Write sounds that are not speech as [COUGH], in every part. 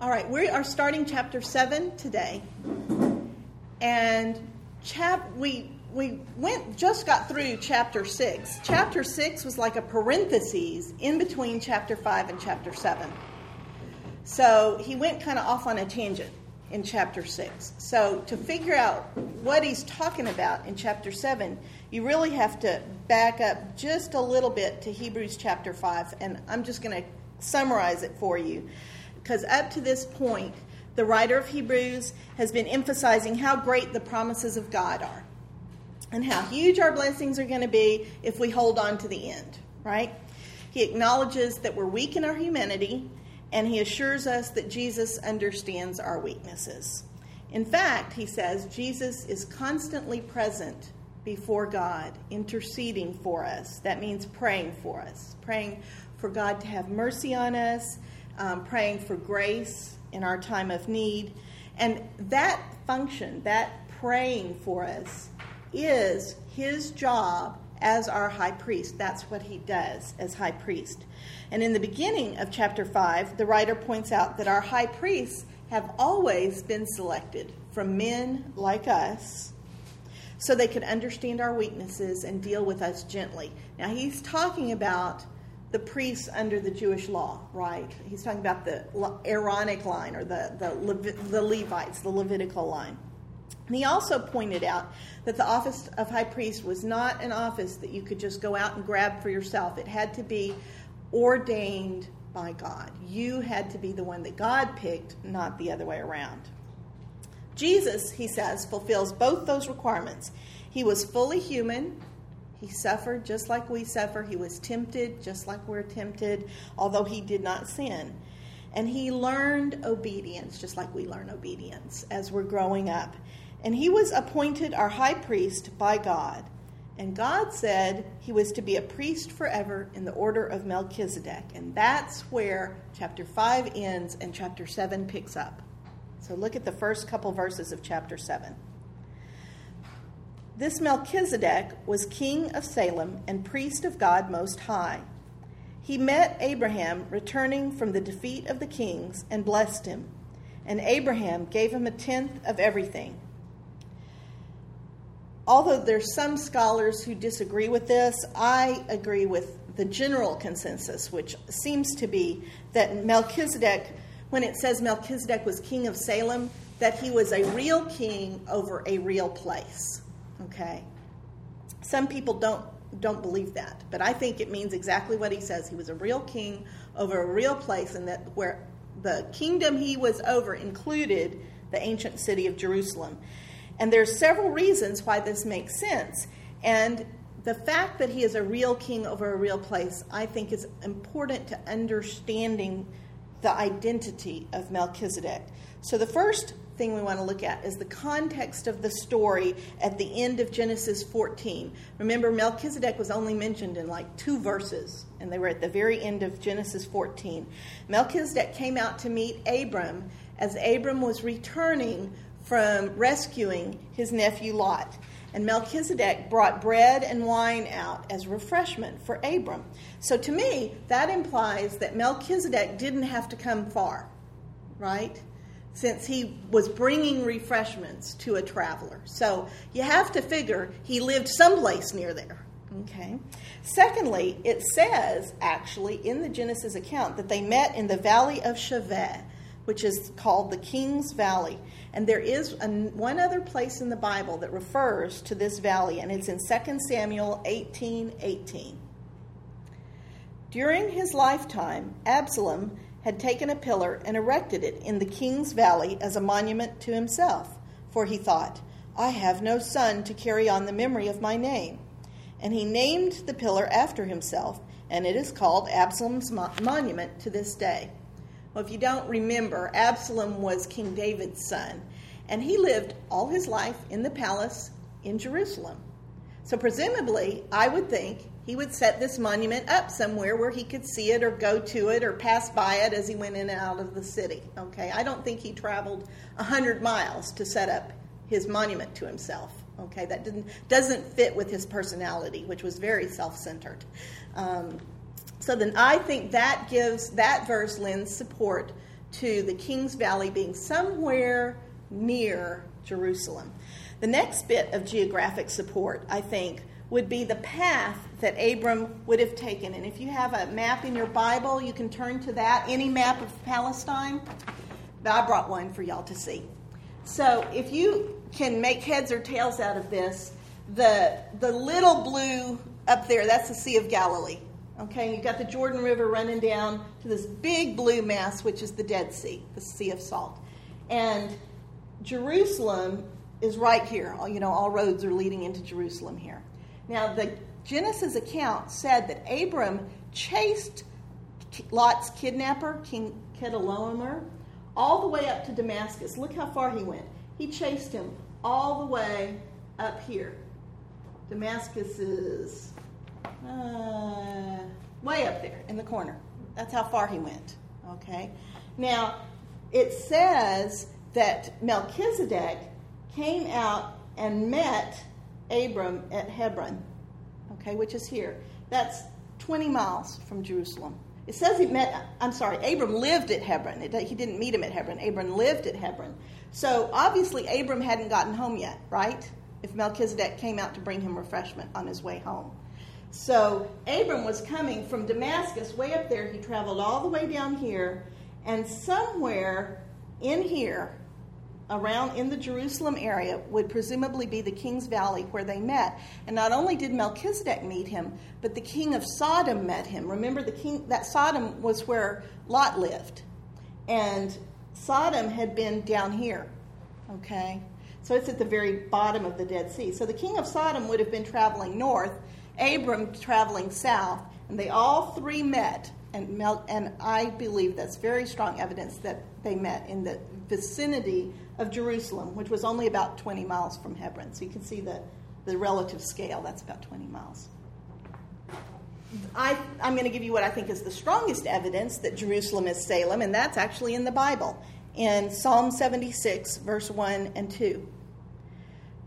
All right, we are starting chapter 7 today. And chap we we went just got through chapter 6. Chapter 6 was like a parenthesis in between chapter 5 and chapter 7. So he went kind of off on a tangent in chapter 6. So to figure out what he's talking about in chapter 7, you really have to back up just a little bit to Hebrews chapter 5 and I'm just going to summarize it for you because up to this point the writer of Hebrews has been emphasizing how great the promises of God are and how huge our blessings are going to be if we hold on to the end, right? He acknowledges that we're weak in our humanity and he assures us that Jesus understands our weaknesses. In fact, he says Jesus is constantly present before God, interceding for us. That means praying for us, praying for God to have mercy on us, um, praying for grace in our time of need. And that function, that praying for us, is his job as our high priest. That's what he does as high priest. And in the beginning of chapter 5, the writer points out that our high priests have always been selected from men like us so they could understand our weaknesses and deal with us gently. Now, he's talking about the priests under the Jewish law, right? He's talking about the Aaronic line or the, the, Levi- the Levites, the Levitical line. And he also pointed out that the office of high priest was not an office that you could just go out and grab for yourself. It had to be ordained by God. You had to be the one that God picked, not the other way around. Jesus, he says, fulfills both those requirements. He was fully human. He suffered just like we suffer. He was tempted just like we're tempted, although he did not sin. And he learned obedience just like we learn obedience as we're growing up. And he was appointed our high priest by God. And God said he was to be a priest forever in the order of Melchizedek. And that's where chapter 5 ends and chapter 7 picks up. So look at the first couple verses of chapter 7. This Melchizedek was king of Salem and priest of God Most High. He met Abraham returning from the defeat of the kings and blessed him. And Abraham gave him a tenth of everything although there's some scholars who disagree with this, I agree with the general consensus, which seems to be that Melchizedek, when it says Melchizedek was king of Salem, that he was a real king over a real place. Okay? Some people don't don't believe that, but I think it means exactly what he says. He was a real king over a real place, and that where the kingdom he was over included the ancient city of Jerusalem. And there's several reasons why this makes sense. And the fact that he is a real king over a real place, I think, is important to understanding the identity of Melchizedek. So, the first thing we want to look at is the context of the story at the end of Genesis 14. Remember, Melchizedek was only mentioned in like two verses, and they were at the very end of Genesis 14. Melchizedek came out to meet Abram as Abram was returning from rescuing his nephew Lot. And Melchizedek brought bread and wine out as refreshment for Abram. So to me, that implies that Melchizedek didn't have to come far, right? Since he was bringing refreshments to a traveler. So you have to figure he lived someplace near there. Okay. Secondly, it says actually in the Genesis account that they met in the valley of Shaveh, which is called the King's Valley. And there is an, one other place in the Bible that refers to this valley, and it's in 2 Samuel 18 18. During his lifetime, Absalom had taken a pillar and erected it in the king's valley as a monument to himself, for he thought, I have no son to carry on the memory of my name. And he named the pillar after himself, and it is called Absalom's monument to this day. Well, if you don't remember, Absalom was King David's son, and he lived all his life in the palace in Jerusalem. So, presumably, I would think he would set this monument up somewhere where he could see it or go to it or pass by it as he went in and out of the city. Okay, I don't think he traveled 100 miles to set up his monument to himself. Okay, that didn't, doesn't fit with his personality, which was very self centered. Um, so then I think that gives, that verse lends support to the King's Valley being somewhere near Jerusalem. The next bit of geographic support, I think, would be the path that Abram would have taken. And if you have a map in your Bible, you can turn to that, any map of Palestine. I brought one for y'all to see. So if you can make heads or tails out of this, the, the little blue up there, that's the Sea of Galilee. Okay, you've got the Jordan River running down to this big blue mass, which is the Dead Sea, the Sea of Salt. And Jerusalem is right here. You know, all roads are leading into Jerusalem here. Now, the Genesis account said that Abram chased Lot's kidnapper, King Chedorlaomer, all the way up to Damascus. Look how far he went. He chased him all the way up here. Damascus is uh, way up there in the corner. That's how far he went. Okay. Now, it says that Melchizedek came out and met Abram at Hebron, okay, which is here. That's 20 miles from Jerusalem. It says he met, I'm sorry, Abram lived at Hebron. It, he didn't meet him at Hebron. Abram lived at Hebron. So obviously, Abram hadn't gotten home yet, right? If Melchizedek came out to bring him refreshment on his way home. So Abram was coming from Damascus, way up there. He traveled all the way down here, and somewhere in here, around in the Jerusalem area would presumably be the King's Valley where they met. And not only did Melchizedek meet him, but the king of Sodom met him. Remember the king that Sodom was where Lot lived. And Sodom had been down here. Okay? So it's at the very bottom of the Dead Sea. So the king of Sodom would have been traveling north, Abram traveling south, and they all three met. And, Mel- and I believe that's very strong evidence that they met in the vicinity of Jerusalem, which was only about 20 miles from Hebron. So you can see the, the relative scale. That's about 20 miles. I, am going to give you what I think is the strongest evidence that Jerusalem is Salem, and that's actually in the Bible, in Psalm 76, verse 1 and 2.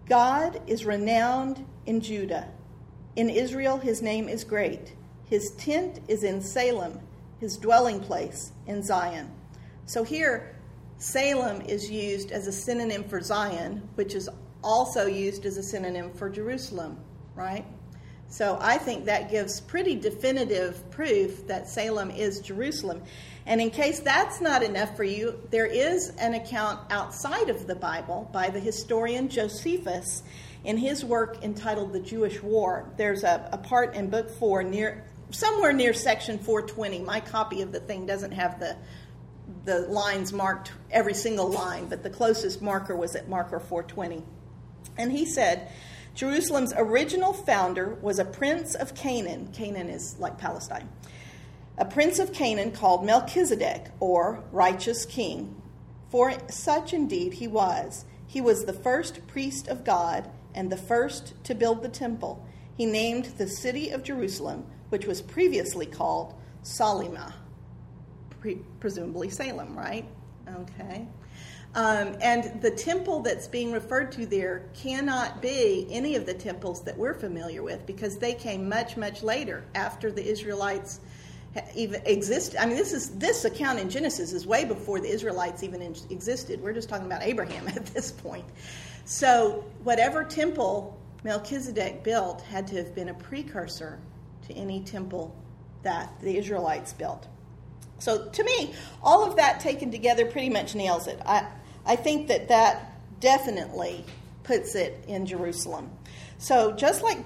God is renowned in Judah. In Israel, his name is great. His tent is in Salem, his dwelling place in Zion. So here, Salem is used as a synonym for Zion, which is also used as a synonym for Jerusalem, right? So I think that gives pretty definitive proof that Salem is Jerusalem. And in case that's not enough for you, there is an account outside of the Bible by the historian Josephus in his work entitled The Jewish War. There's a, a part in book four near somewhere near section 420. My copy of the thing doesn't have the the lines marked every single line, but the closest marker was at marker 420. And he said, Jerusalem's original founder was a prince of Canaan. Canaan is like Palestine. A prince of Canaan called Melchizedek, or righteous king. For such indeed he was. He was the first priest of God and the first to build the temple. He named the city of Jerusalem, which was previously called Salemah pre- presumably Salem, right? Okay. Um, and the temple that's being referred to there cannot be any of the temples that we're familiar with because they came much, much later after the Israelites even existed. I mean, this is this account in Genesis is way before the Israelites even in, existed. We're just talking about Abraham [LAUGHS] at this point. So, whatever temple Melchizedek built had to have been a precursor to any temple that the Israelites built. So to me, all of that taken together pretty much nails it. I, I think that that definitely puts it in Jerusalem. So just like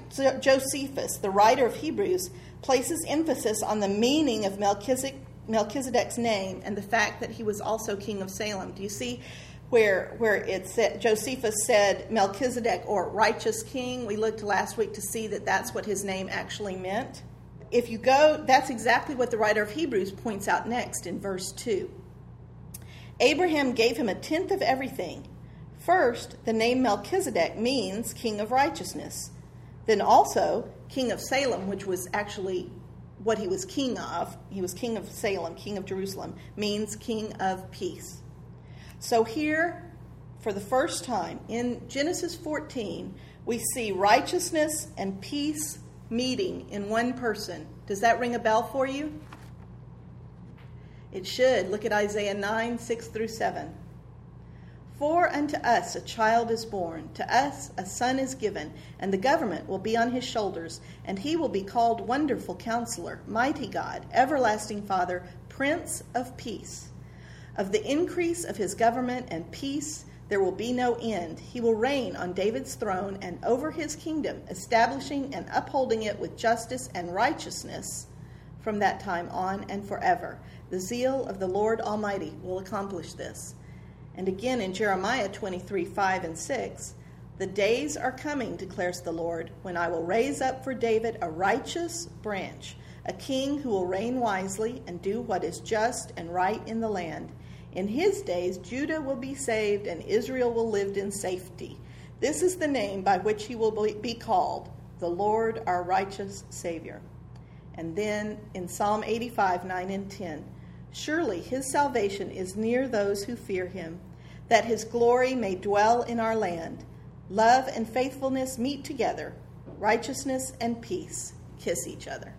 Josephus, the writer of Hebrews, places emphasis on the meaning of Melchizedek, Melchizedek's name and the fact that he was also king of Salem. Do you see where where it said Josephus said Melchizedek or righteous king? We looked last week to see that that's what his name actually meant if you go, that's exactly what the writer of Hebrews points out next in verse 2. Abraham gave him a tenth of everything. First, the name Melchizedek means king of righteousness. Then also, king of Salem, which was actually what he was king of, he was king of Salem, king of Jerusalem, means king of peace. So here, for the first time in Genesis 14, we see righteousness and peace meeting in one person. Does that ring a bell for you? It should. Look at Isaiah 9, 6 through 7. For unto us a child is born, to us a son is given, and the government will be on his shoulders, and he will be called Wonderful Counselor, Mighty God, Everlasting Father, Prince of Peace. Of the increase of his government and peace there will be no end. He will reign on David's throne and over his kingdom, establishing and upholding it with justice and righteousness from that time on and forever. The zeal of the Lord Almighty will accomplish this. And again in Jeremiah 23 5 and 6, the days are coming, declares the Lord, when I will raise up for David a righteous branch, a king who will reign wisely and do what is just and right in the land. In his days, Judah will be saved and Israel will live in safety. This is the name by which he will be called, the Lord our righteous Savior. And then in Psalm 85 9 and 10, Surely his salvation is near those who fear him, that his glory may dwell in our land. Love and faithfulness meet together, righteousness and peace kiss each other.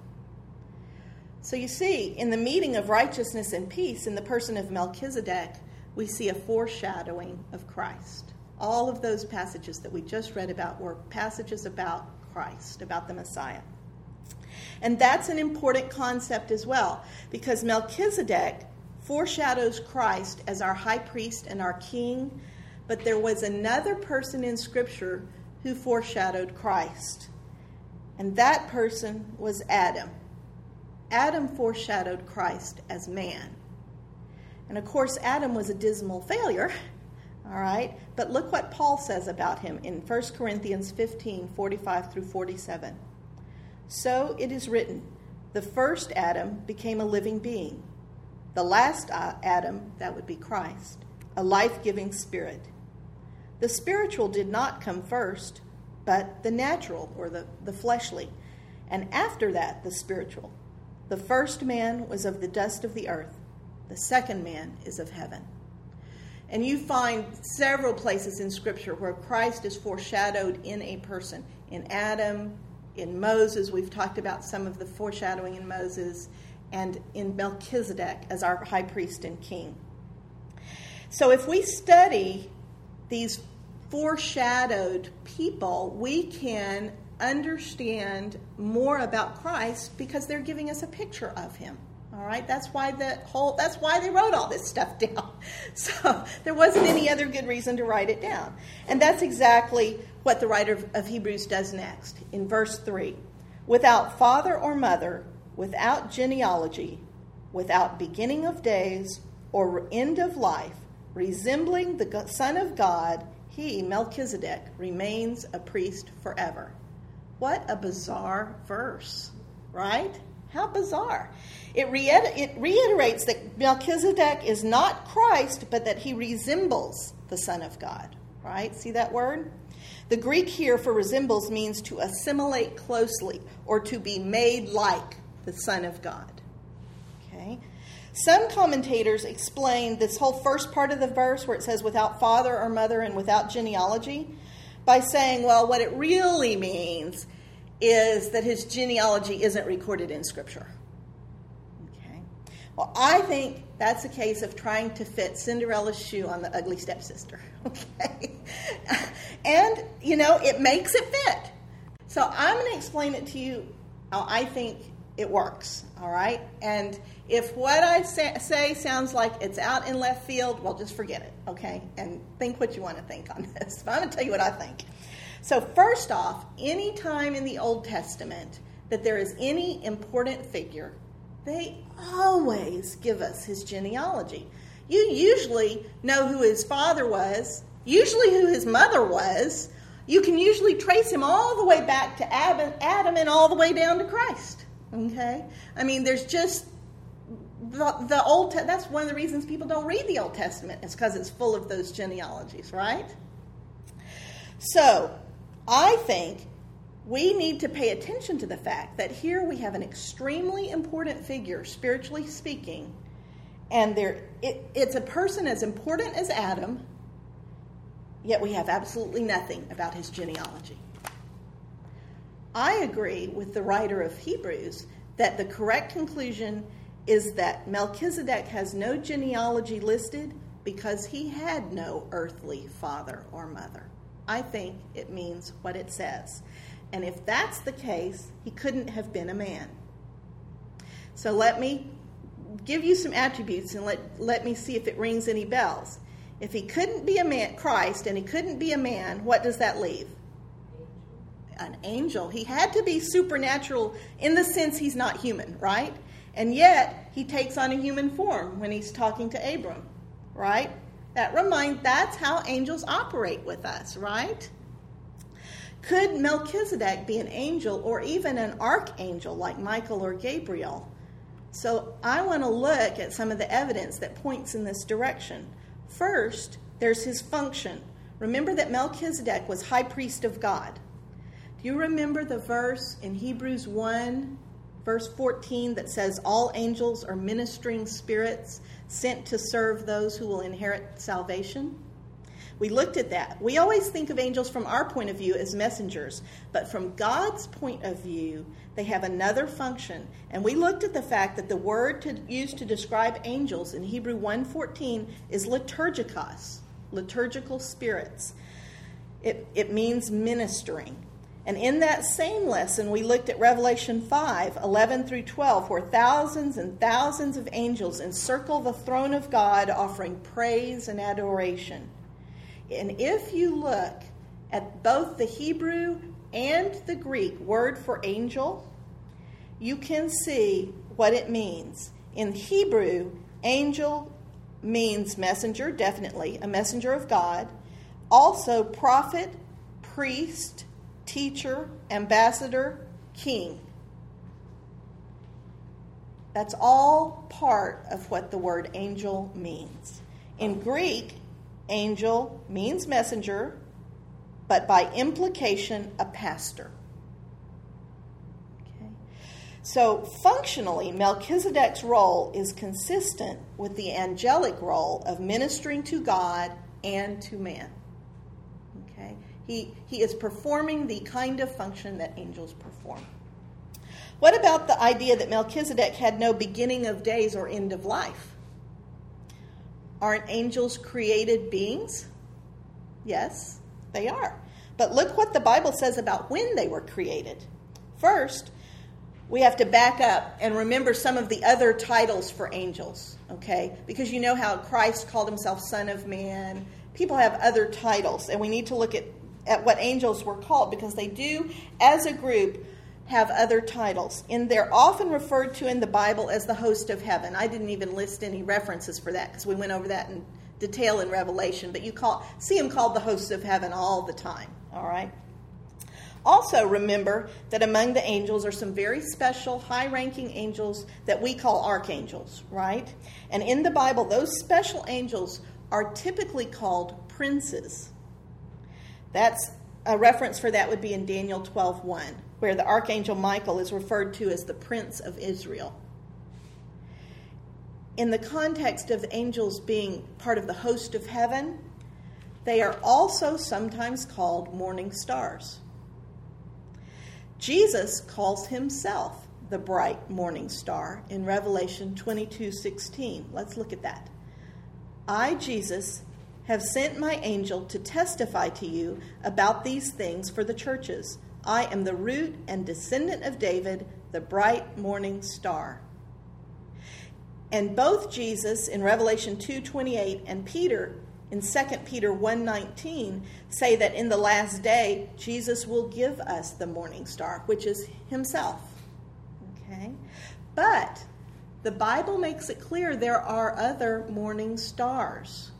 So you see, in the meeting of righteousness and peace in the person of Melchizedek, we see a foreshadowing of Christ. All of those passages that we just read about were passages about Christ, about the Messiah. And that's an important concept as well, because Melchizedek foreshadows Christ as our high priest and our king, but there was another person in Scripture who foreshadowed Christ. And that person was Adam. Adam foreshadowed Christ as man. And of course, Adam was a dismal failure, all right? But look what Paul says about him in 1 Corinthians 15 45 through 47. So it is written the first Adam became a living being, the last uh, Adam, that would be Christ, a life giving spirit. The spiritual did not come first, but the natural or the, the fleshly, and after that, the spiritual. The first man was of the dust of the earth, the second man is of heaven. And you find several places in Scripture where Christ is foreshadowed in a person. In Adam, in Moses, we've talked about some of the foreshadowing in Moses, and in Melchizedek as our high priest and king. So if we study these foreshadowed people, we can understand more about Christ because they're giving us a picture of him. All right, that's why the whole that's why they wrote all this stuff [LAUGHS] down. So there wasn't any other good reason to write it down. And that's exactly what the writer of Hebrews does next in verse 3. Without father or mother, without genealogy, without beginning of days or end of life, resembling the Son of God, he, Melchizedek, remains a priest forever. What a bizarre verse, right? How bizarre. It, it reiterates that Melchizedek is not Christ, but that he resembles the Son of God, right? See that word? The Greek here for resembles means to assimilate closely or to be made like the Son of God. Okay? Some commentators explain this whole first part of the verse where it says without father or mother and without genealogy by saying, well, what it really means is that his genealogy isn't recorded in Scripture. Okay? Well, I think that's a case of trying to fit Cinderella's shoe on the ugly stepsister. [LAUGHS] Okay? [LAUGHS] and, you know, it makes it fit. So I'm going to explain it to you how I think it works, all right? And if what I say sounds like it's out in left field, well, just forget it, okay? And think what you want to think on [LAUGHS] this. But I'm going to tell you what I think. So, first off, any time in the Old Testament that there is any important figure, they always give us his genealogy. You usually know who his father was, usually who his mother was. You can usually trace him all the way back to Adam and all the way down to Christ. Okay? I mean, there's just the, the Old that's one of the reasons people don't read the Old Testament is because it's full of those genealogies, right? So, I think we need to pay attention to the fact that here we have an extremely important figure, spiritually speaking, and there it, it's a person as important as Adam, yet we have absolutely nothing about his genealogy. I agree with the writer of Hebrews that the correct conclusion is that Melchizedek has no genealogy listed because he had no earthly father or mother. I think it means what it says. And if that's the case, he couldn't have been a man. So let me give you some attributes and let, let me see if it rings any bells. If he couldn't be a man, Christ, and he couldn't be a man, what does that leave? An angel. He had to be supernatural in the sense he's not human, right? And yet he takes on a human form when he's talking to Abram, right? That remind that's how angels operate with us, right? Could Melchizedek be an angel or even an archangel like Michael or Gabriel? So I want to look at some of the evidence that points in this direction. First, there's his function. Remember that Melchizedek was high priest of God. You remember the verse in Hebrews 1, verse 14, that says, All angels are ministering spirits sent to serve those who will inherit salvation? We looked at that. We always think of angels from our point of view as messengers, but from God's point of view, they have another function. And we looked at the fact that the word to, used to describe angels in Hebrew 1:14 is liturgikos, liturgical spirits. It, it means ministering. And in that same lesson, we looked at Revelation 5 11 through 12, where thousands and thousands of angels encircle the throne of God, offering praise and adoration. And if you look at both the Hebrew and the Greek word for angel, you can see what it means. In Hebrew, angel means messenger, definitely, a messenger of God. Also, prophet, priest, teacher, ambassador, king. That's all part of what the word angel means. In Greek, angel means messenger, but by implication, a pastor. Okay. So, functionally, Melchizedek's role is consistent with the angelic role of ministering to God and to man. He, he is performing the kind of function that angels perform. What about the idea that Melchizedek had no beginning of days or end of life? Aren't angels created beings? Yes, they are. But look what the Bible says about when they were created. First, we have to back up and remember some of the other titles for angels, okay? Because you know how Christ called himself Son of Man. People have other titles, and we need to look at, at what angels were called because they do, as a group, have other titles. And they're often referred to in the Bible as the host of heaven. I didn't even list any references for that because we went over that in detail in Revelation, but you call, see them called the hosts of heaven all the time. All right? Also, remember that among the angels are some very special, high ranking angels that we call archangels, right? And in the Bible, those special angels are typically called princes. That's a reference for that would be in Daniel 12 1 where the archangel Michael is referred to as the Prince of Israel. In the context of the angels being part of the host of heaven, they are also sometimes called morning stars. Jesus calls himself the bright morning star in Revelation 22:16. Let's look at that. I, Jesus, have sent my angel to testify to you about these things for the churches. I am the root and descendant of David, the bright morning star. And both Jesus in Revelation 2:28 and Peter in 2 Peter 1:19 say that in the last day Jesus will give us the morning star, which is himself. Okay? But the Bible makes it clear there are other morning stars.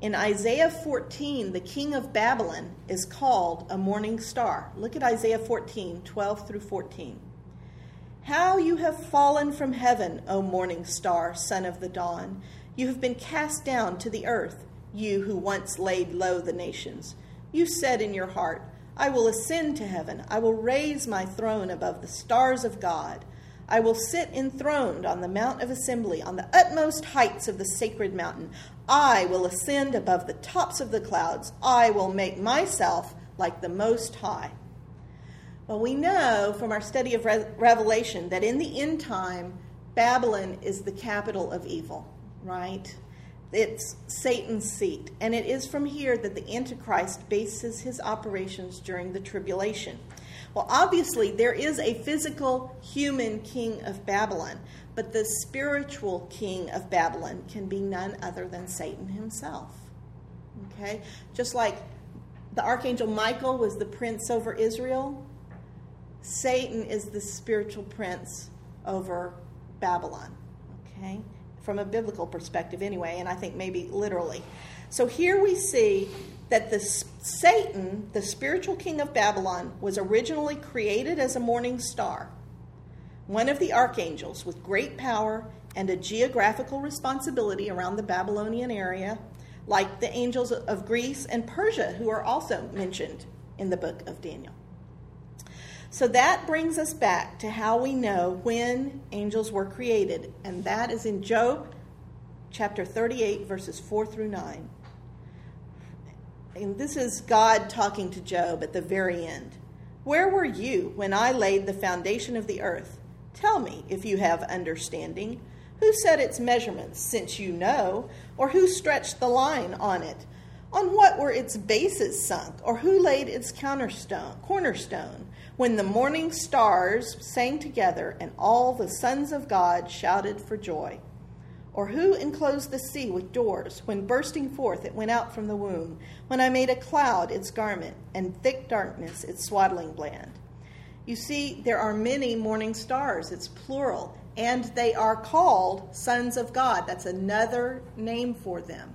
In Isaiah 14, the king of Babylon is called a morning star. Look at Isaiah 14, 12 through 14. How you have fallen from heaven, O morning star, son of the dawn. You have been cast down to the earth, you who once laid low the nations. You said in your heart, I will ascend to heaven. I will raise my throne above the stars of God. I will sit enthroned on the Mount of Assembly, on the utmost heights of the sacred mountain. I will ascend above the tops of the clouds. I will make myself like the Most High. Well, we know from our study of Re- Revelation that in the end time, Babylon is the capital of evil, right? It's Satan's seat. And it is from here that the Antichrist bases his operations during the tribulation. Well, obviously, there is a physical human king of Babylon, but the spiritual king of Babylon can be none other than Satan himself. Okay? Just like the archangel Michael was the prince over Israel, Satan is the spiritual prince over Babylon. Okay? From a biblical perspective, anyway, and I think maybe literally. So here we see that the Satan, the spiritual king of Babylon, was originally created as a morning star, one of the archangels with great power and a geographical responsibility around the Babylonian area, like the angels of Greece and Persia, who are also mentioned in the book of Daniel. So that brings us back to how we know when angels were created, and that is in Job chapter 38, verses 4 through 9. And this is God talking to Job at the very end. Where were you when I laid the foundation of the earth? Tell me if you have understanding. Who set its measurements, since you know? Or who stretched the line on it? On what were its bases sunk? Or who laid its cornerstone? cornerstone? when the morning stars sang together and all the sons of God shouted for joy? Or who enclosed the sea with doors, when bursting forth it went out from the womb, when I made a cloud its garment, and thick darkness its swaddling band? You see, there are many morning stars, it's plural, and they are called sons of God. That's another name for them.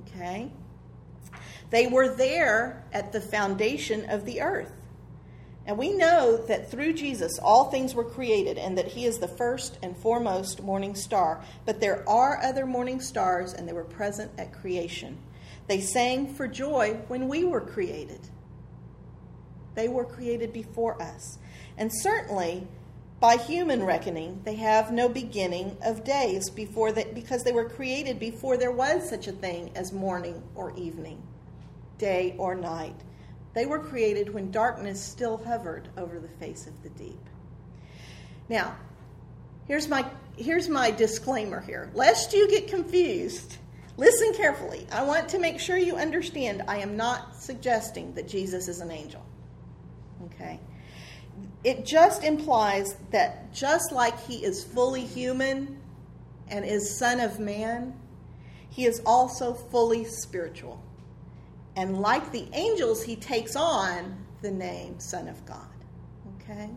Okay? They were there at the foundation of the earth. And we know that through Jesus all things were created and that he is the first and foremost morning star. But there are other morning stars and they were present at creation. They sang for joy when we were created. They were created before us. And certainly, by human reckoning, they have no beginning of days before that because they were created before there was such a thing as morning or evening, day or night. They were created when darkness still hovered over the face of the deep. Now, here's my, here's my disclaimer here. Lest you get confused, listen carefully. I want to make sure you understand I am not suggesting that Jesus is an angel. Okay? It just implies that just like he is fully human and is Son of Man, he is also fully spiritual. And like the angels, he takes on the name Son of God. Okay?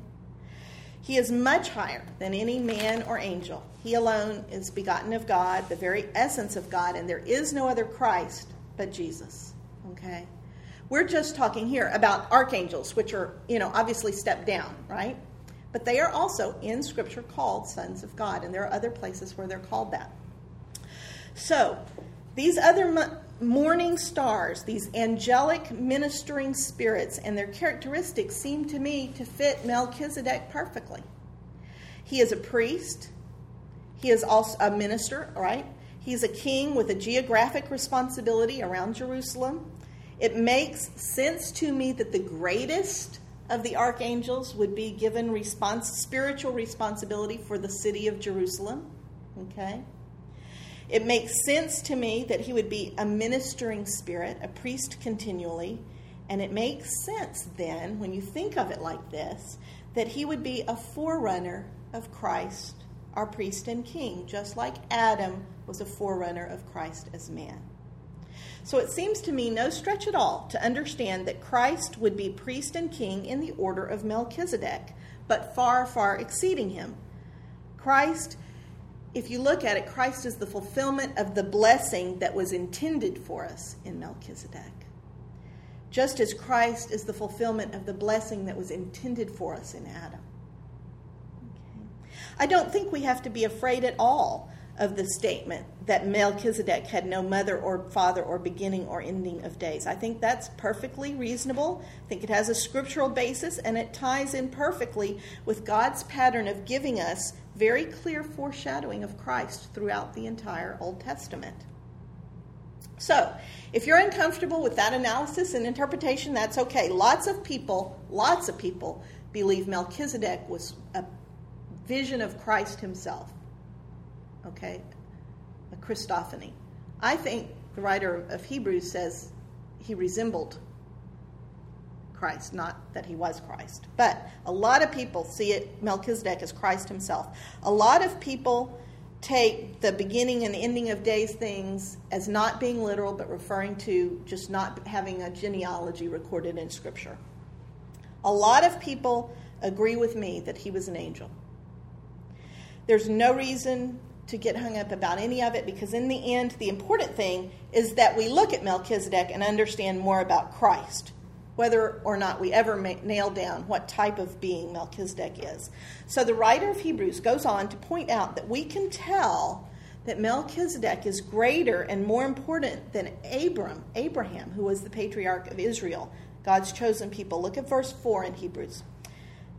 He is much higher than any man or angel. He alone is begotten of God, the very essence of God, and there is no other Christ but Jesus. Okay? We're just talking here about archangels, which are, you know, obviously stepped down, right? But they are also in Scripture called sons of God, and there are other places where they're called that. So, these other morning stars, these angelic ministering spirits, and their characteristics seem to me to fit Melchizedek perfectly. He is a priest, he is also a minister, right? He's a king with a geographic responsibility around Jerusalem. It makes sense to me that the greatest of the archangels would be given response, spiritual responsibility for the city of Jerusalem. Okay? It makes sense to me that he would be a ministering spirit, a priest continually. And it makes sense then, when you think of it like this, that he would be a forerunner of Christ, our priest and king, just like Adam was a forerunner of Christ as man. So it seems to me no stretch at all to understand that Christ would be priest and king in the order of Melchizedek, but far, far exceeding him. Christ if you look at it, Christ is the fulfillment of the blessing that was intended for us in Melchizedek. Just as Christ is the fulfillment of the blessing that was intended for us in Adam. Okay. I don't think we have to be afraid at all of the statement that Melchizedek had no mother or father or beginning or ending of days. I think that's perfectly reasonable. I think it has a scriptural basis and it ties in perfectly with God's pattern of giving us very clear foreshadowing of Christ throughout the entire Old Testament. So, if you're uncomfortable with that analysis and interpretation, that's okay. Lots of people, lots of people believe Melchizedek was a vision of Christ himself. Okay? A Christophany. I think the writer of Hebrews says he resembled Christ, not that he was Christ. But a lot of people see it, Melchizedek, as Christ himself. A lot of people take the beginning and ending of days things as not being literal, but referring to just not having a genealogy recorded in Scripture. A lot of people agree with me that he was an angel. There's no reason to get hung up about any of it because, in the end, the important thing is that we look at Melchizedek and understand more about Christ, whether or not we ever nail down what type of being Melchizedek is. So, the writer of Hebrews goes on to point out that we can tell that Melchizedek is greater and more important than Abram, Abraham, who was the patriarch of Israel, God's chosen people. Look at verse 4 in Hebrews.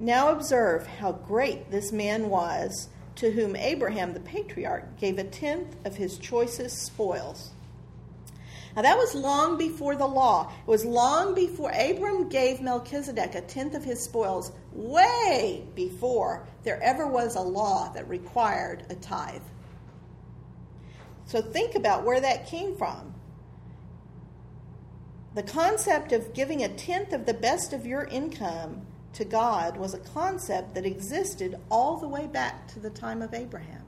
Now observe how great this man was to whom Abraham the patriarch gave a tenth of his choicest spoils. Now, that was long before the law. It was long before Abram gave Melchizedek a tenth of his spoils, way before there ever was a law that required a tithe. So, think about where that came from. The concept of giving a tenth of the best of your income to God was a concept that existed all the way back to the time of Abraham.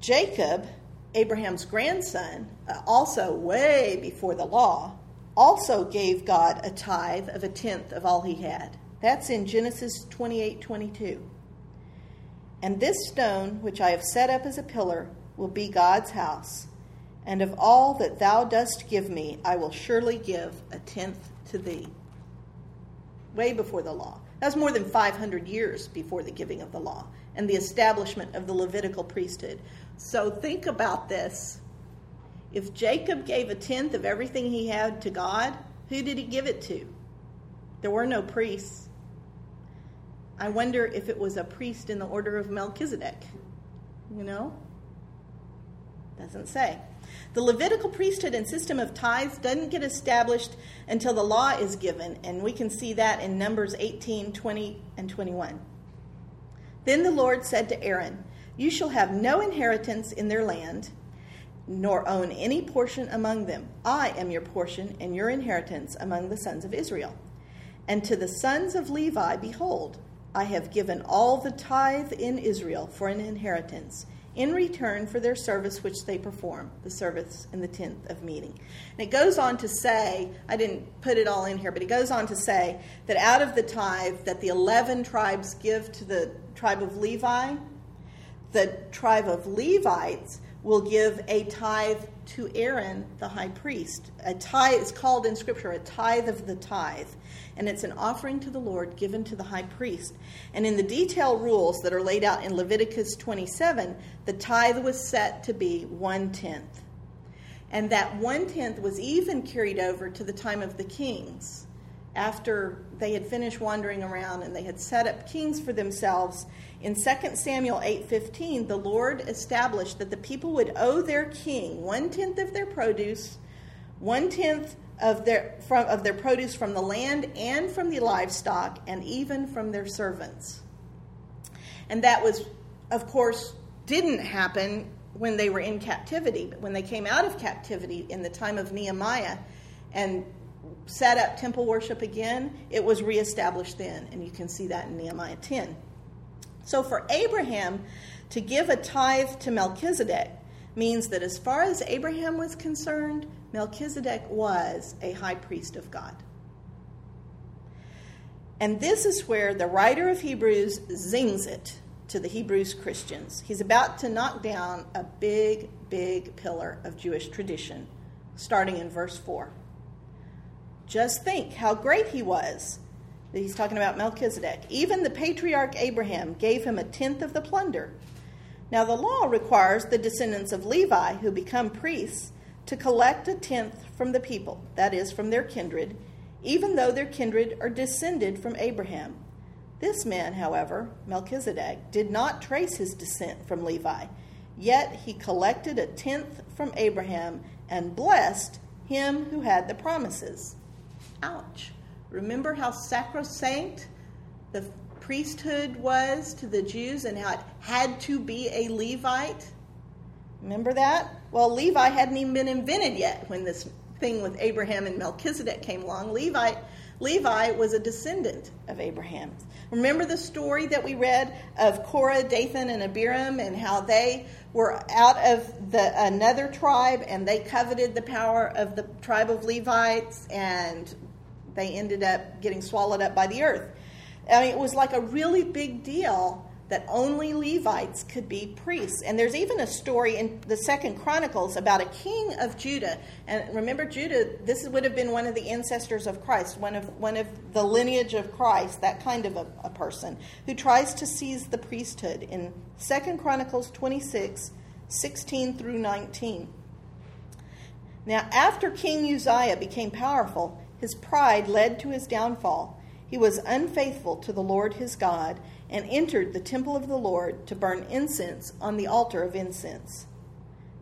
Jacob, Abraham's grandson, uh, also way before the law, also gave God a tithe of a tenth of all he had. That's in Genesis 28 22. And this stone, which I have set up as a pillar, will be God's house. And of all that thou dost give me, I will surely give a tenth to thee. Way before the law. That was more than 500 years before the giving of the law and the establishment of the Levitical priesthood. So think about this. If Jacob gave a tenth of everything he had to God, who did he give it to? There were no priests. I wonder if it was a priest in the order of Melchizedek. You know? Doesn't say. The Levitical priesthood and system of tithes doesn't get established until the law is given, and we can see that in Numbers 18, 20, and 21. Then the Lord said to Aaron, You shall have no inheritance in their land, nor own any portion among them. I am your portion and your inheritance among the sons of Israel. And to the sons of Levi, behold, I have given all the tithe in Israel for an inheritance in return for their service which they perform, the service in the tent of meeting. And it goes on to say, I didn't put it all in here, but it goes on to say that out of the tithe that the 11 tribes give to the tribe of Levi, the tribe of Levites will give a tithe to Aaron, the high priest. A tithe is called in Scripture a tithe of the tithe and it's an offering to the Lord given to the high priest. And in the detailed rules that are laid out in Leviticus 27, the tithe was set to be one tenth. And that one tenth was even carried over to the time of the kings. After they had finished wandering around and they had set up kings for themselves, in 2 Samuel 8:15, the Lord established that the people would owe their king one tenth of their produce, one tenth of their, from, of their produce from the land and from the livestock and even from their servants. And that was, of course, didn't happen when they were in captivity, but when they came out of captivity in the time of Nehemiah and set up temple worship again, it was reestablished then. And you can see that in Nehemiah 10. So for Abraham to give a tithe to Melchizedek means that as far as Abraham was concerned, Melchizedek was a high priest of God. And this is where the writer of Hebrews zings it to the Hebrews Christians. He's about to knock down a big, big pillar of Jewish tradition, starting in verse 4. Just think how great he was. He's talking about Melchizedek. Even the patriarch Abraham gave him a tenth of the plunder. Now, the law requires the descendants of Levi who become priests to collect a tenth from the people, that is, from their kindred, even though their kindred are descended from Abraham. This man, however, Melchizedek, did not trace his descent from Levi, yet he collected a tenth from Abraham and blessed him who had the promises. Ouch. Remember how sacrosanct the priesthood was to the Jews and how it had to be a Levite. Remember that? Well, Levi hadn't even been invented yet when this thing with Abraham and Melchizedek came along. Levi, Levi was a descendant of Abraham. Remember the story that we read of Korah, Dathan, and Abiram, and how they were out of the another tribe and they coveted the power of the tribe of Levites, and they ended up getting swallowed up by the earth. I mean, it was like a really big deal that only Levites could be priests. And there's even a story in the Second Chronicles about a king of Judah. And remember, Judah, this would have been one of the ancestors of Christ, one of one of the lineage of Christ, that kind of a, a person who tries to seize the priesthood in Second Chronicles 26, 16 through 19. Now, after King Uzziah became powerful, his pride led to his downfall. He was unfaithful to the Lord his God and entered the temple of the Lord to burn incense on the altar of incense.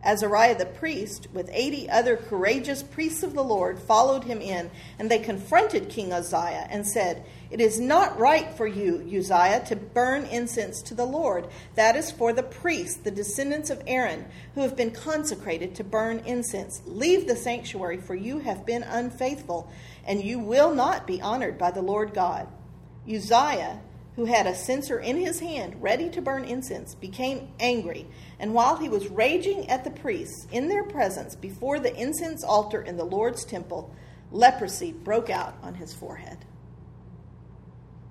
Azariah the priest, with eighty other courageous priests of the Lord, followed him in, and they confronted King Uzziah and said, It is not right for you, Uzziah, to burn incense to the Lord. That is for the priests, the descendants of Aaron, who have been consecrated to burn incense. Leave the sanctuary, for you have been unfaithful, and you will not be honored by the Lord God. Uzziah, who had a censer in his hand ready to burn incense, became angry, and while he was raging at the priests in their presence before the incense altar in the Lord's temple, leprosy broke out on his forehead.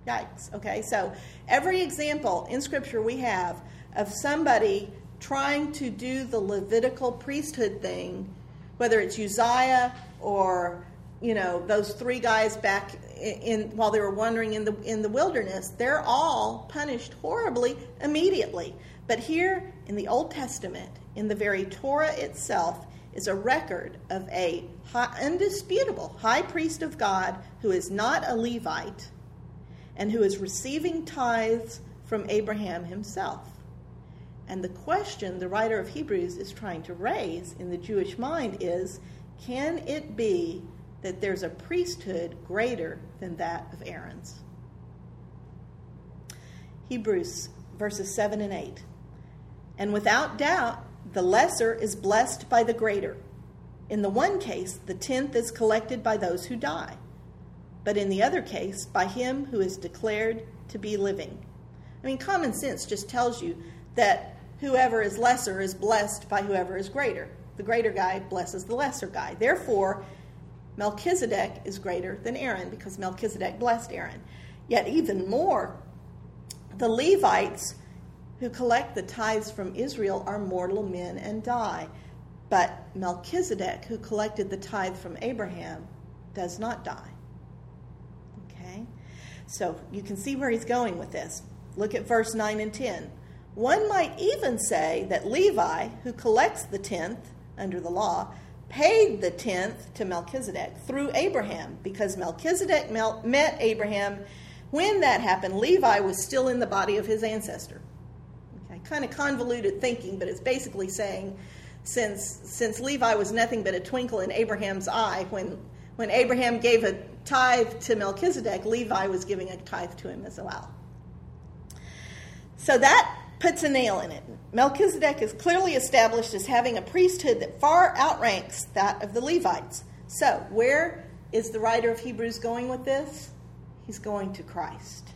Yikes. Okay, so every example in Scripture we have of somebody trying to do the Levitical priesthood thing, whether it's Uzziah or you know those three guys back in, while they were wandering in the in the wilderness, they're all punished horribly immediately. But here in the Old Testament, in the very Torah itself, is a record of a high, undisputable high priest of God who is not a Levite and who is receiving tithes from Abraham himself. And the question the writer of Hebrews is trying to raise in the Jewish mind is can it be that there's a priesthood greater than that of Aaron's. Hebrews verses 7 and 8. And without doubt, the lesser is blessed by the greater. In the one case, the tenth is collected by those who die, but in the other case, by him who is declared to be living. I mean, common sense just tells you that whoever is lesser is blessed by whoever is greater. The greater guy blesses the lesser guy. Therefore, Melchizedek is greater than Aaron because Melchizedek blessed Aaron. Yet, even more, the Levites who collect the tithes from Israel are mortal men and die. But Melchizedek, who collected the tithe from Abraham, does not die. Okay? So you can see where he's going with this. Look at verse 9 and 10. One might even say that Levi, who collects the tenth under the law, paid the tenth to Melchizedek through Abraham because Melchizedek met Abraham. When that happened, Levi was still in the body of his ancestor. Okay, kind of convoluted thinking, but it's basically saying since, since Levi was nothing but a twinkle in Abraham's eye, when, when Abraham gave a tithe to Melchizedek, Levi was giving a tithe to him as well. So that puts a nail in it. Melchizedek is clearly established as having a priesthood that far outranks that of the Levites. So, where is the writer of Hebrews going with this? He's going to Christ.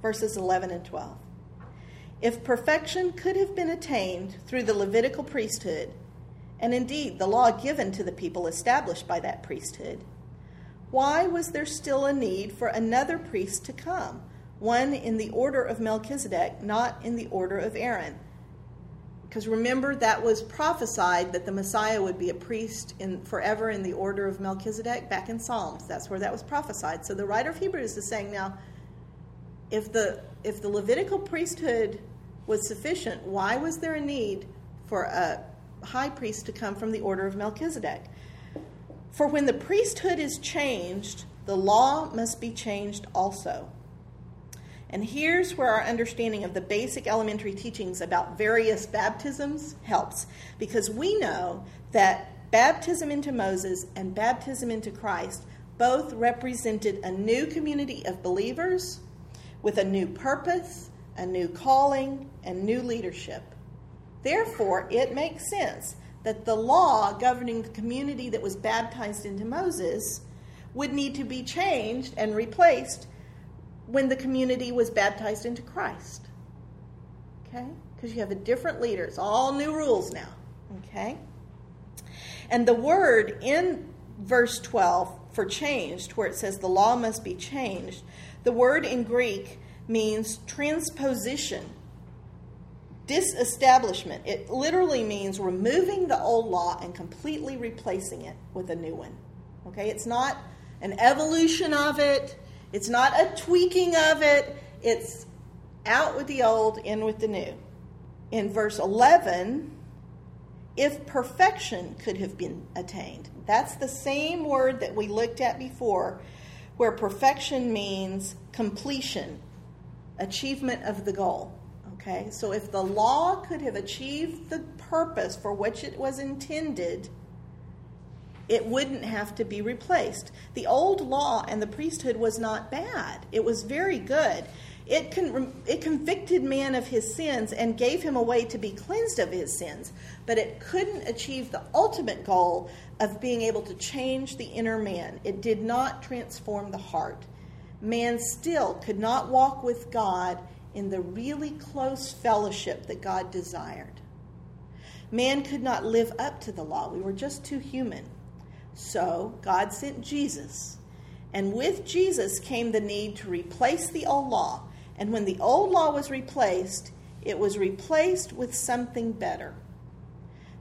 Verses 11 and 12. If perfection could have been attained through the Levitical priesthood, and indeed the law given to the people established by that priesthood, why was there still a need for another priest to come? One in the order of Melchizedek, not in the order of Aaron. Because remember, that was prophesied that the Messiah would be a priest in, forever in the order of Melchizedek back in Psalms. That's where that was prophesied. So the writer of Hebrews is saying now, if the, if the Levitical priesthood was sufficient, why was there a need for a high priest to come from the order of Melchizedek? For when the priesthood is changed, the law must be changed also. And here's where our understanding of the basic elementary teachings about various baptisms helps, because we know that baptism into Moses and baptism into Christ both represented a new community of believers with a new purpose, a new calling, and new leadership. Therefore, it makes sense that the law governing the community that was baptized into Moses would need to be changed and replaced when the community was baptized into Christ. Okay? Because you have a different leader. It's all new rules now. Okay? And the word in verse 12 for changed, where it says the law must be changed, the word in Greek means transposition, disestablishment. It literally means removing the old law and completely replacing it with a new one. Okay? It's not an evolution of it, it's not a tweaking of it. It's out with the old, in with the new. In verse 11, if perfection could have been attained. That's the same word that we looked at before, where perfection means completion, achievement of the goal. Okay, so if the law could have achieved the purpose for which it was intended, it wouldn't have to be replaced. The old law and the priesthood was not bad, it was very good. It, con- it convicted man of his sins and gave him a way to be cleansed of his sins, but it couldn't achieve the ultimate goal of being able to change the inner man. It did not transform the heart. Man still could not walk with God in the really close fellowship that God desired. Man could not live up to the law. We were just too human. So God sent Jesus. And with Jesus came the need to replace the old law. And when the old law was replaced, it was replaced with something better.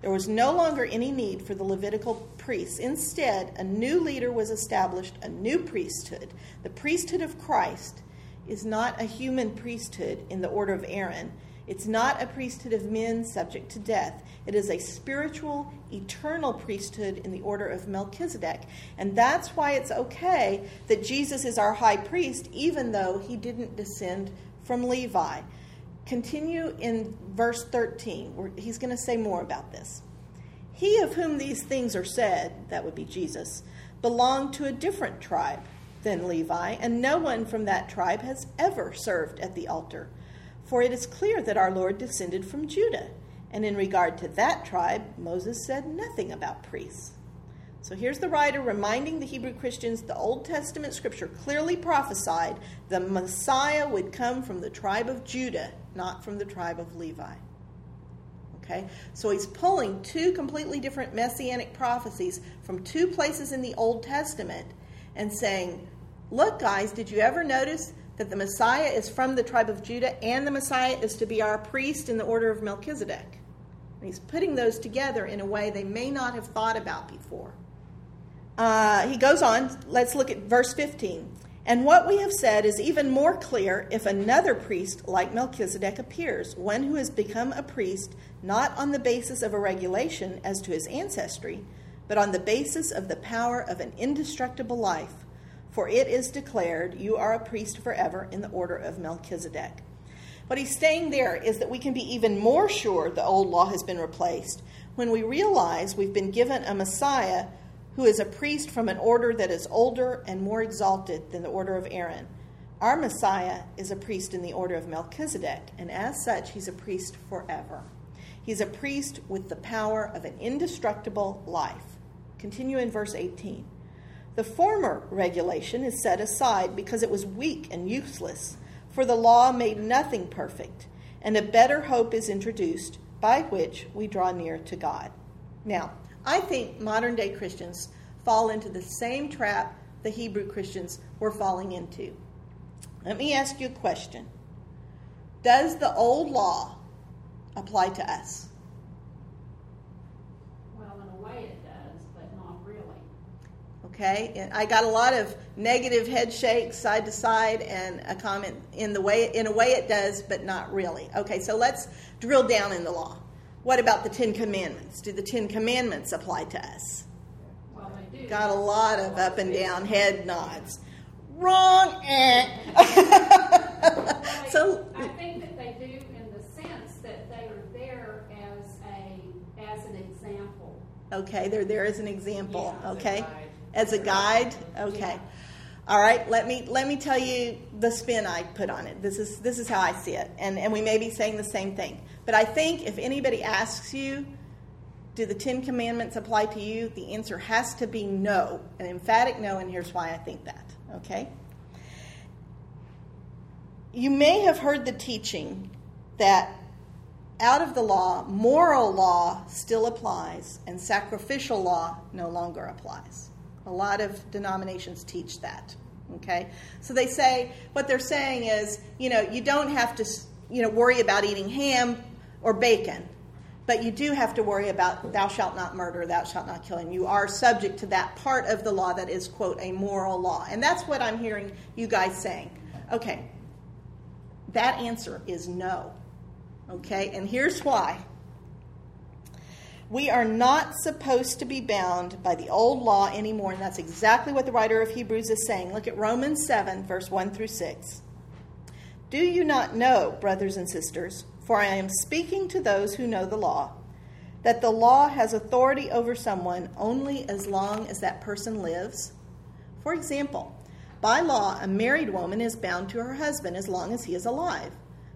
There was no longer any need for the Levitical priests. Instead, a new leader was established, a new priesthood. The priesthood of Christ is not a human priesthood in the order of Aaron. It's not a priesthood of men subject to death. It is a spiritual, eternal priesthood in the order of Melchizedek. And that's why it's okay that Jesus is our high priest, even though he didn't descend from Levi. Continue in verse 13, where he's going to say more about this. He of whom these things are said, that would be Jesus, belonged to a different tribe than Levi, and no one from that tribe has ever served at the altar. For it is clear that our Lord descended from Judah and in regard to that tribe, Moses said nothing about priests. So here's the writer reminding the Hebrew Christians the Old Testament scripture clearly prophesied the Messiah would come from the tribe of Judah, not from the tribe of Levi. Okay? So he's pulling two completely different messianic prophecies from two places in the Old Testament and saying, Look, guys, did you ever notice that the Messiah is from the tribe of Judah and the Messiah is to be our priest in the order of Melchizedek? he's putting those together in a way they may not have thought about before. Uh, he goes on, let's look at verse 15. And what we have said is even more clear if another priest like Melchizedek appears, one who has become a priest not on the basis of a regulation as to his ancestry, but on the basis of the power of an indestructible life. For it is declared, You are a priest forever in the order of Melchizedek. What he's saying there is that we can be even more sure the old law has been replaced when we realize we've been given a Messiah who is a priest from an order that is older and more exalted than the order of Aaron. Our Messiah is a priest in the order of Melchizedek, and as such, he's a priest forever. He's a priest with the power of an indestructible life. Continue in verse 18. The former regulation is set aside because it was weak and useless for the law made nothing perfect, and a better hope is introduced by which we draw near to God. Now, I think modern day Christians fall into the same trap the Hebrew Christians were falling into. Let me ask you a question Does the old law apply to us? Okay, and I got a lot of negative head shakes side to side and a comment in the way in a way it does, but not really. Okay, so let's drill down in the law. What about the Ten Commandments? Do the Ten Commandments apply to us? Well. Got a lot of up and down head nods. Wrong. Eh. [LAUGHS] so I think that they do in the sense that they are there as a as an example. Okay, they're there as an example. Yeah, okay as a guide? Okay. All right, let me let me tell you the spin I put on it. This is this is how I see it, and and we may be saying the same thing. But I think if anybody asks you, do the Ten Commandments apply to you? The answer has to be no, an emphatic no, and here's why I think that. Okay. You may have heard the teaching that out of the law, moral law still applies, and sacrificial law no longer applies. A lot of denominations teach that. Okay? So they say, what they're saying is, you know, you don't have to, you know, worry about eating ham or bacon, but you do have to worry about thou shalt not murder, thou shalt not kill. And you are subject to that part of the law that is, quote, a moral law. And that's what I'm hearing you guys saying. Okay. That answer is no. Okay? And here's why. We are not supposed to be bound by the old law anymore, and that's exactly what the writer of Hebrews is saying. Look at Romans 7, verse 1 through 6. Do you not know, brothers and sisters, for I am speaking to those who know the law, that the law has authority over someone only as long as that person lives? For example, by law, a married woman is bound to her husband as long as he is alive.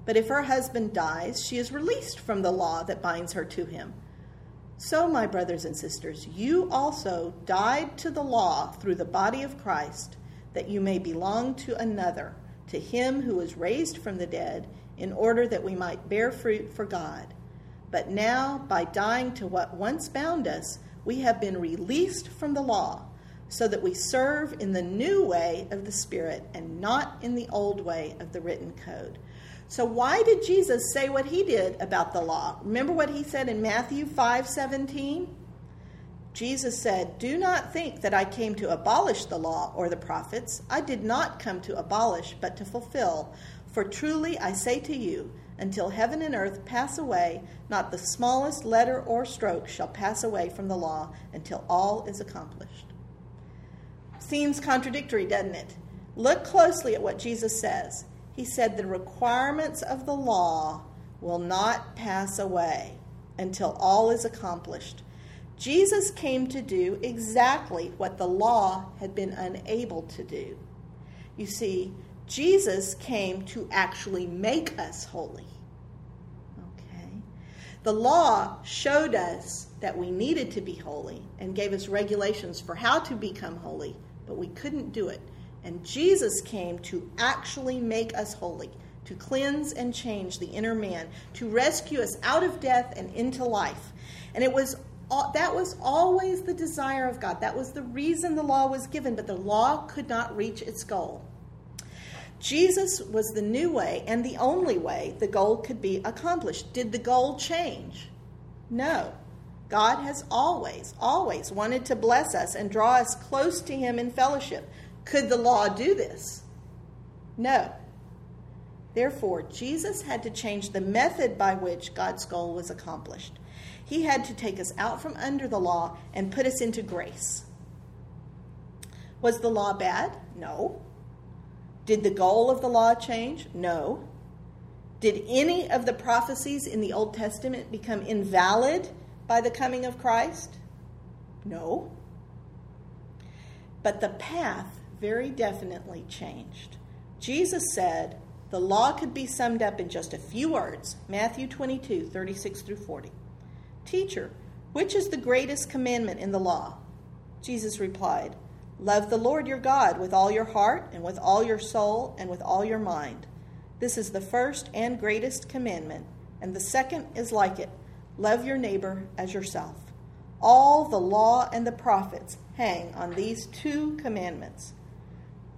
But if her husband dies, she is released from the law that binds her to him. So, my brothers and sisters, you also died to the law through the body of Christ, that you may belong to another, to him who was raised from the dead, in order that we might bear fruit for God. But now, by dying to what once bound us, we have been released from the law, so that we serve in the new way of the Spirit and not in the old way of the written code. So why did Jesus say what he did about the law? Remember what he said in Matthew 5:17? Jesus said, "Do not think that I came to abolish the law or the prophets. I did not come to abolish, but to fulfill. For truly I say to you, until heaven and earth pass away, not the smallest letter or stroke shall pass away from the law until all is accomplished." Seems contradictory, doesn't it? Look closely at what Jesus says he said the requirements of the law will not pass away until all is accomplished. Jesus came to do exactly what the law had been unable to do. You see, Jesus came to actually make us holy. Okay? The law showed us that we needed to be holy and gave us regulations for how to become holy, but we couldn't do it. And Jesus came to actually make us holy, to cleanse and change the inner man, to rescue us out of death and into life. And it was that was always the desire of God. That was the reason the law was given, but the law could not reach its goal. Jesus was the new way and the only way the goal could be accomplished. Did the goal change? No. God has always, always wanted to bless us and draw us close to Him in fellowship. Could the law do this? No. Therefore, Jesus had to change the method by which God's goal was accomplished. He had to take us out from under the law and put us into grace. Was the law bad? No. Did the goal of the law change? No. Did any of the prophecies in the Old Testament become invalid by the coming of Christ? No. But the path very definitely changed. Jesus said the law could be summed up in just a few words Matthew 22, 36 through 40. Teacher, which is the greatest commandment in the law? Jesus replied, Love the Lord your God with all your heart, and with all your soul, and with all your mind. This is the first and greatest commandment, and the second is like it love your neighbor as yourself. All the law and the prophets hang on these two commandments.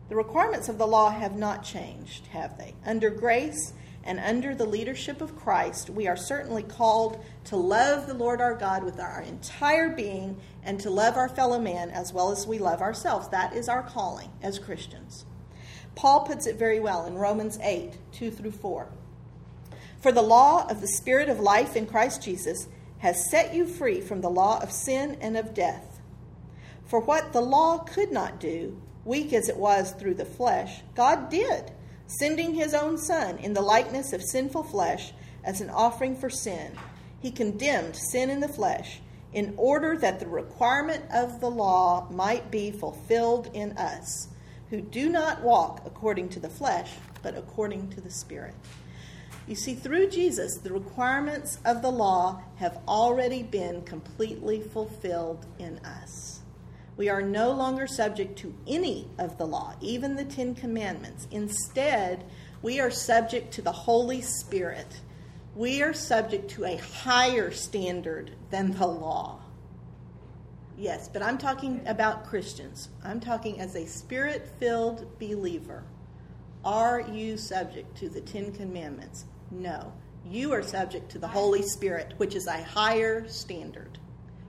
The requirements of the law have not changed, have they? Under grace and under the leadership of Christ, we are certainly called to love the Lord our God with our entire being and to love our fellow man as well as we love ourselves. That is our calling as Christians. Paul puts it very well in Romans 8 2 through 4. For the law of the Spirit of life in Christ Jesus has set you free from the law of sin and of death. For what the law could not do, weak as it was through the flesh, God did, sending his own Son in the likeness of sinful flesh as an offering for sin. He condemned sin in the flesh in order that the requirement of the law might be fulfilled in us, who do not walk according to the flesh, but according to the Spirit. You see, through Jesus, the requirements of the law have already been completely fulfilled in us. We are no longer subject to any of the law, even the Ten Commandments. Instead, we are subject to the Holy Spirit. We are subject to a higher standard than the law. Yes, but I'm talking about Christians. I'm talking as a spirit filled believer. Are you subject to the Ten Commandments? No. You are subject to the Holy Spirit, which is a higher standard.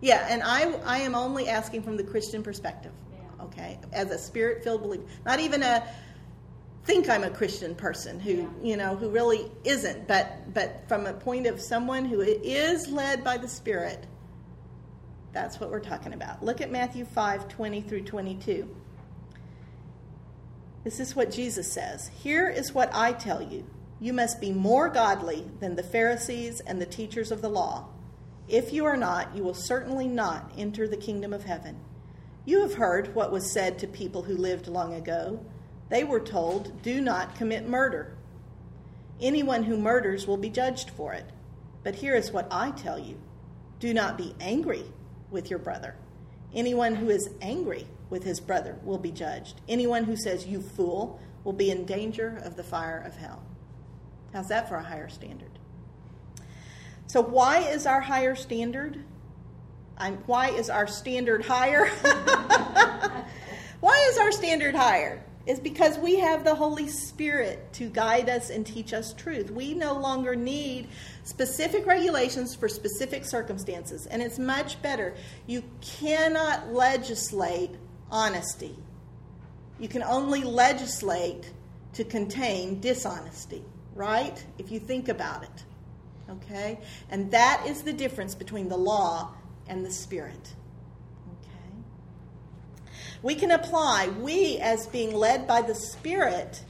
Yeah, and I, I am only asking from the Christian perspective, okay? As a spirit filled believer. Not even a think I'm a Christian person who, you know, who really isn't, but, but from a point of someone who is led by the Spirit that's what we're talking about. Look at Matthew 5 20 through 22. This is what Jesus says Here is what I tell you you must be more godly than the Pharisees and the teachers of the law. If you are not, you will certainly not enter the kingdom of heaven. You have heard what was said to people who lived long ago. They were told, Do not commit murder. Anyone who murders will be judged for it. But here is what I tell you do not be angry with your brother. Anyone who is angry with his brother will be judged. Anyone who says, You fool, will be in danger of the fire of hell. How's that for a higher standard? So, why is our higher standard? I'm, why is our standard higher? [LAUGHS] why is our standard higher? is because we have the Holy Spirit to guide us and teach us truth. We no longer need specific regulations for specific circumstances, and it's much better. You cannot legislate honesty, you can only legislate to contain dishonesty, right? If you think about it. Okay? And that is the difference between the law and the Spirit. Okay? We can apply, we as being led by the Spirit,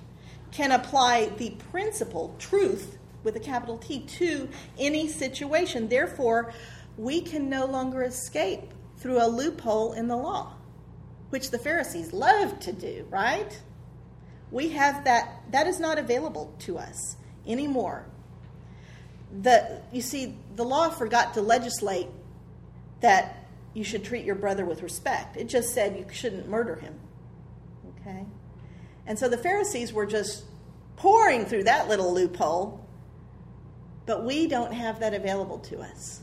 can apply the principle, truth, with a capital T, to any situation. Therefore, we can no longer escape through a loophole in the law, which the Pharisees loved to do, right? We have that, that is not available to us anymore. The, you see, the law forgot to legislate that you should treat your brother with respect. It just said you shouldn't murder him. Okay? And so the Pharisees were just pouring through that little loophole, but we don't have that available to us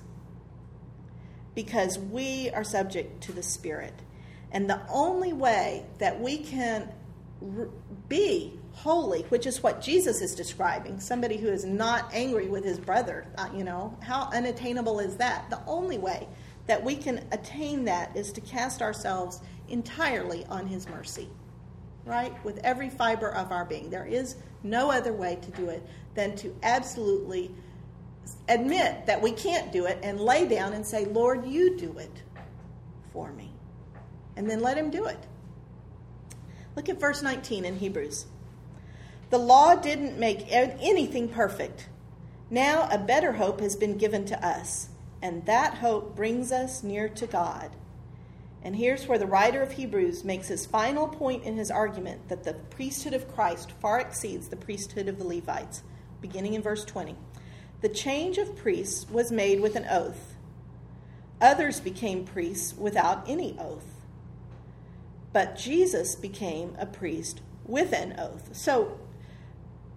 because we are subject to the Spirit. And the only way that we can be holy, which is what Jesus is describing, somebody who is not angry with his brother, uh, you know, how unattainable is that? The only way that we can attain that is to cast ourselves entirely on His mercy, right? With every fiber of our being. There is no other way to do it than to absolutely admit that we can't do it and lay down and say, Lord, you do it for me. And then let Him do it. Look at verse 19 in Hebrews. The law didn't make anything perfect. Now a better hope has been given to us and that hope brings us near to God. And here's where the writer of Hebrews makes his final point in his argument that the priesthood of Christ far exceeds the priesthood of the Levites, beginning in verse 20. The change of priests was made with an oath. Others became priests without any oath. But Jesus became a priest with an oath. So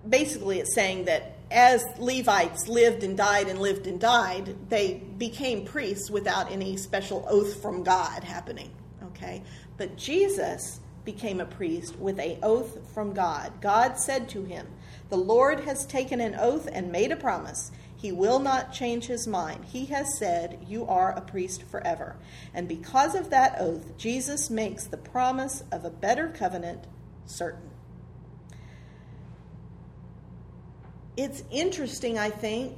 basically, it's saying that as Levites lived and died and lived and died, they became priests without any special oath from God happening. Okay? But Jesus became a priest with a oath from God. God said to him, The Lord has taken an oath and made a promise. He will not change his mind. He has said, You are a priest forever. And because of that oath, Jesus makes the promise of a better covenant certain. It's interesting, I think,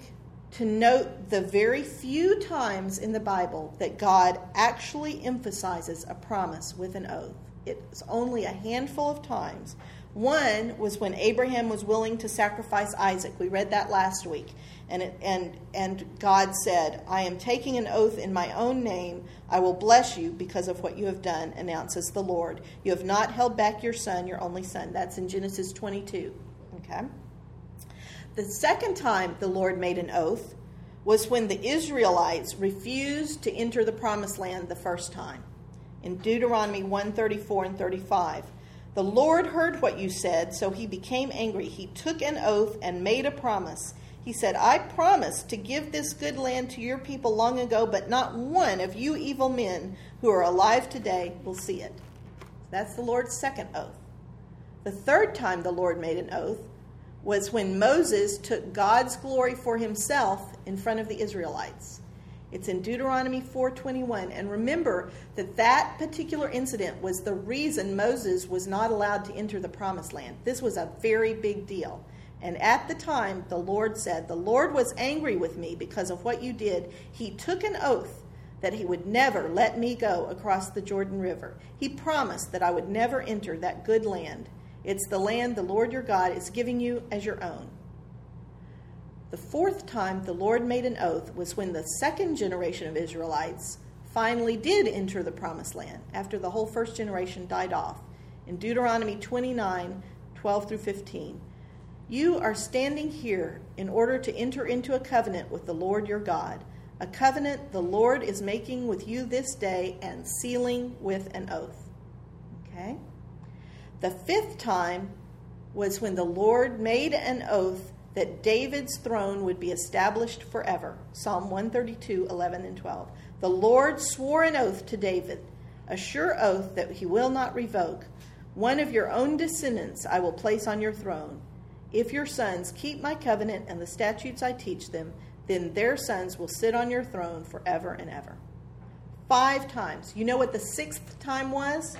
to note the very few times in the Bible that God actually emphasizes a promise with an oath. It's only a handful of times One was when Abraham was willing to sacrifice Isaac. We read that last week. And, it, and, and God said, I am taking an oath in my own name. I will bless you because of what you have done, announces the Lord. You have not held back your son, your only son. That's in Genesis 22. Okay? The second time the Lord made an oath was when the Israelites refused to enter the promised land the first time. In Deuteronomy 134 and 35. The Lord heard what you said, so he became angry. He took an oath and made a promise. He said, I promised to give this good land to your people long ago, but not one of you evil men who are alive today will see it. That's the Lord's second oath. The third time the Lord made an oath was when Moses took God's glory for himself in front of the Israelites. It's in Deuteronomy 4:21 and remember that that particular incident was the reason Moses was not allowed to enter the promised land. This was a very big deal. And at the time the Lord said, "The Lord was angry with me because of what you did. He took an oath that he would never let me go across the Jordan River. He promised that I would never enter that good land. It's the land the Lord your God is giving you as your own." The fourth time the Lord made an oath was when the second generation of Israelites finally did enter the promised land after the whole first generation died off. In Deuteronomy 29 12 through 15. You are standing here in order to enter into a covenant with the Lord your God, a covenant the Lord is making with you this day and sealing with an oath. Okay? The fifth time was when the Lord made an oath that David's throne would be established forever. Psalm 132, 11 and 12. The Lord swore an oath to David, a sure oath that he will not revoke. One of your own descendants I will place on your throne. If your sons keep my covenant and the statutes I teach them, then their sons will sit on your throne forever and ever. Five times. You know what the sixth time was?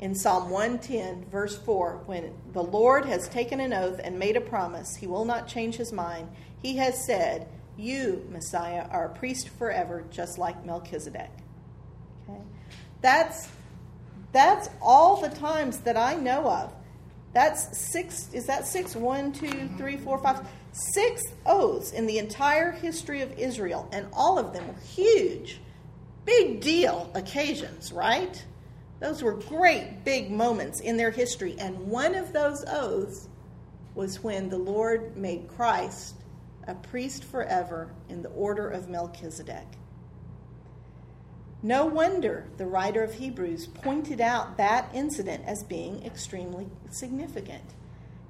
In Psalm 110, verse 4, when the Lord has taken an oath and made a promise, he will not change his mind. He has said, You, Messiah, are a priest forever, just like Melchizedek. Okay? That's, that's all the times that I know of. That's six, is that six? One, two, three, four, five, six oaths in the entire history of Israel, and all of them were huge, big deal occasions, right? Those were great big moments in their history. And one of those oaths was when the Lord made Christ a priest forever in the order of Melchizedek. No wonder the writer of Hebrews pointed out that incident as being extremely significant.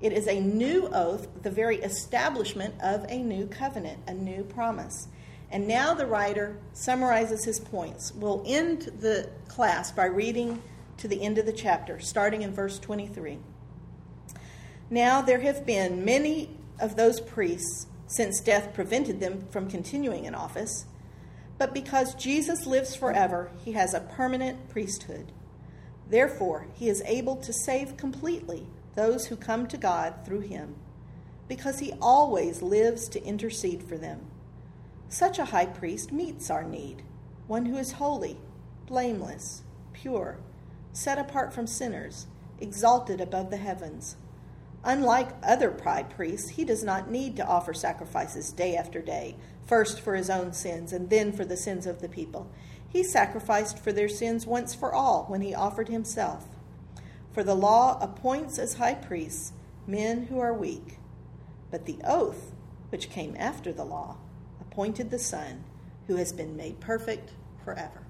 It is a new oath, the very establishment of a new covenant, a new promise. And now the writer summarizes his points. We'll end the class by reading to the end of the chapter, starting in verse 23. Now there have been many of those priests since death prevented them from continuing in office, but because Jesus lives forever, he has a permanent priesthood. Therefore, he is able to save completely those who come to God through him, because he always lives to intercede for them. Such a high priest meets our need, one who is holy, blameless, pure, set apart from sinners, exalted above the heavens. Unlike other pride priests, he does not need to offer sacrifices day after day, first for his own sins and then for the sins of the people. He sacrificed for their sins once for all when he offered himself. For the law appoints as high priests men who are weak, but the oath, which came after the law, appointed the Son, who has been made perfect forever.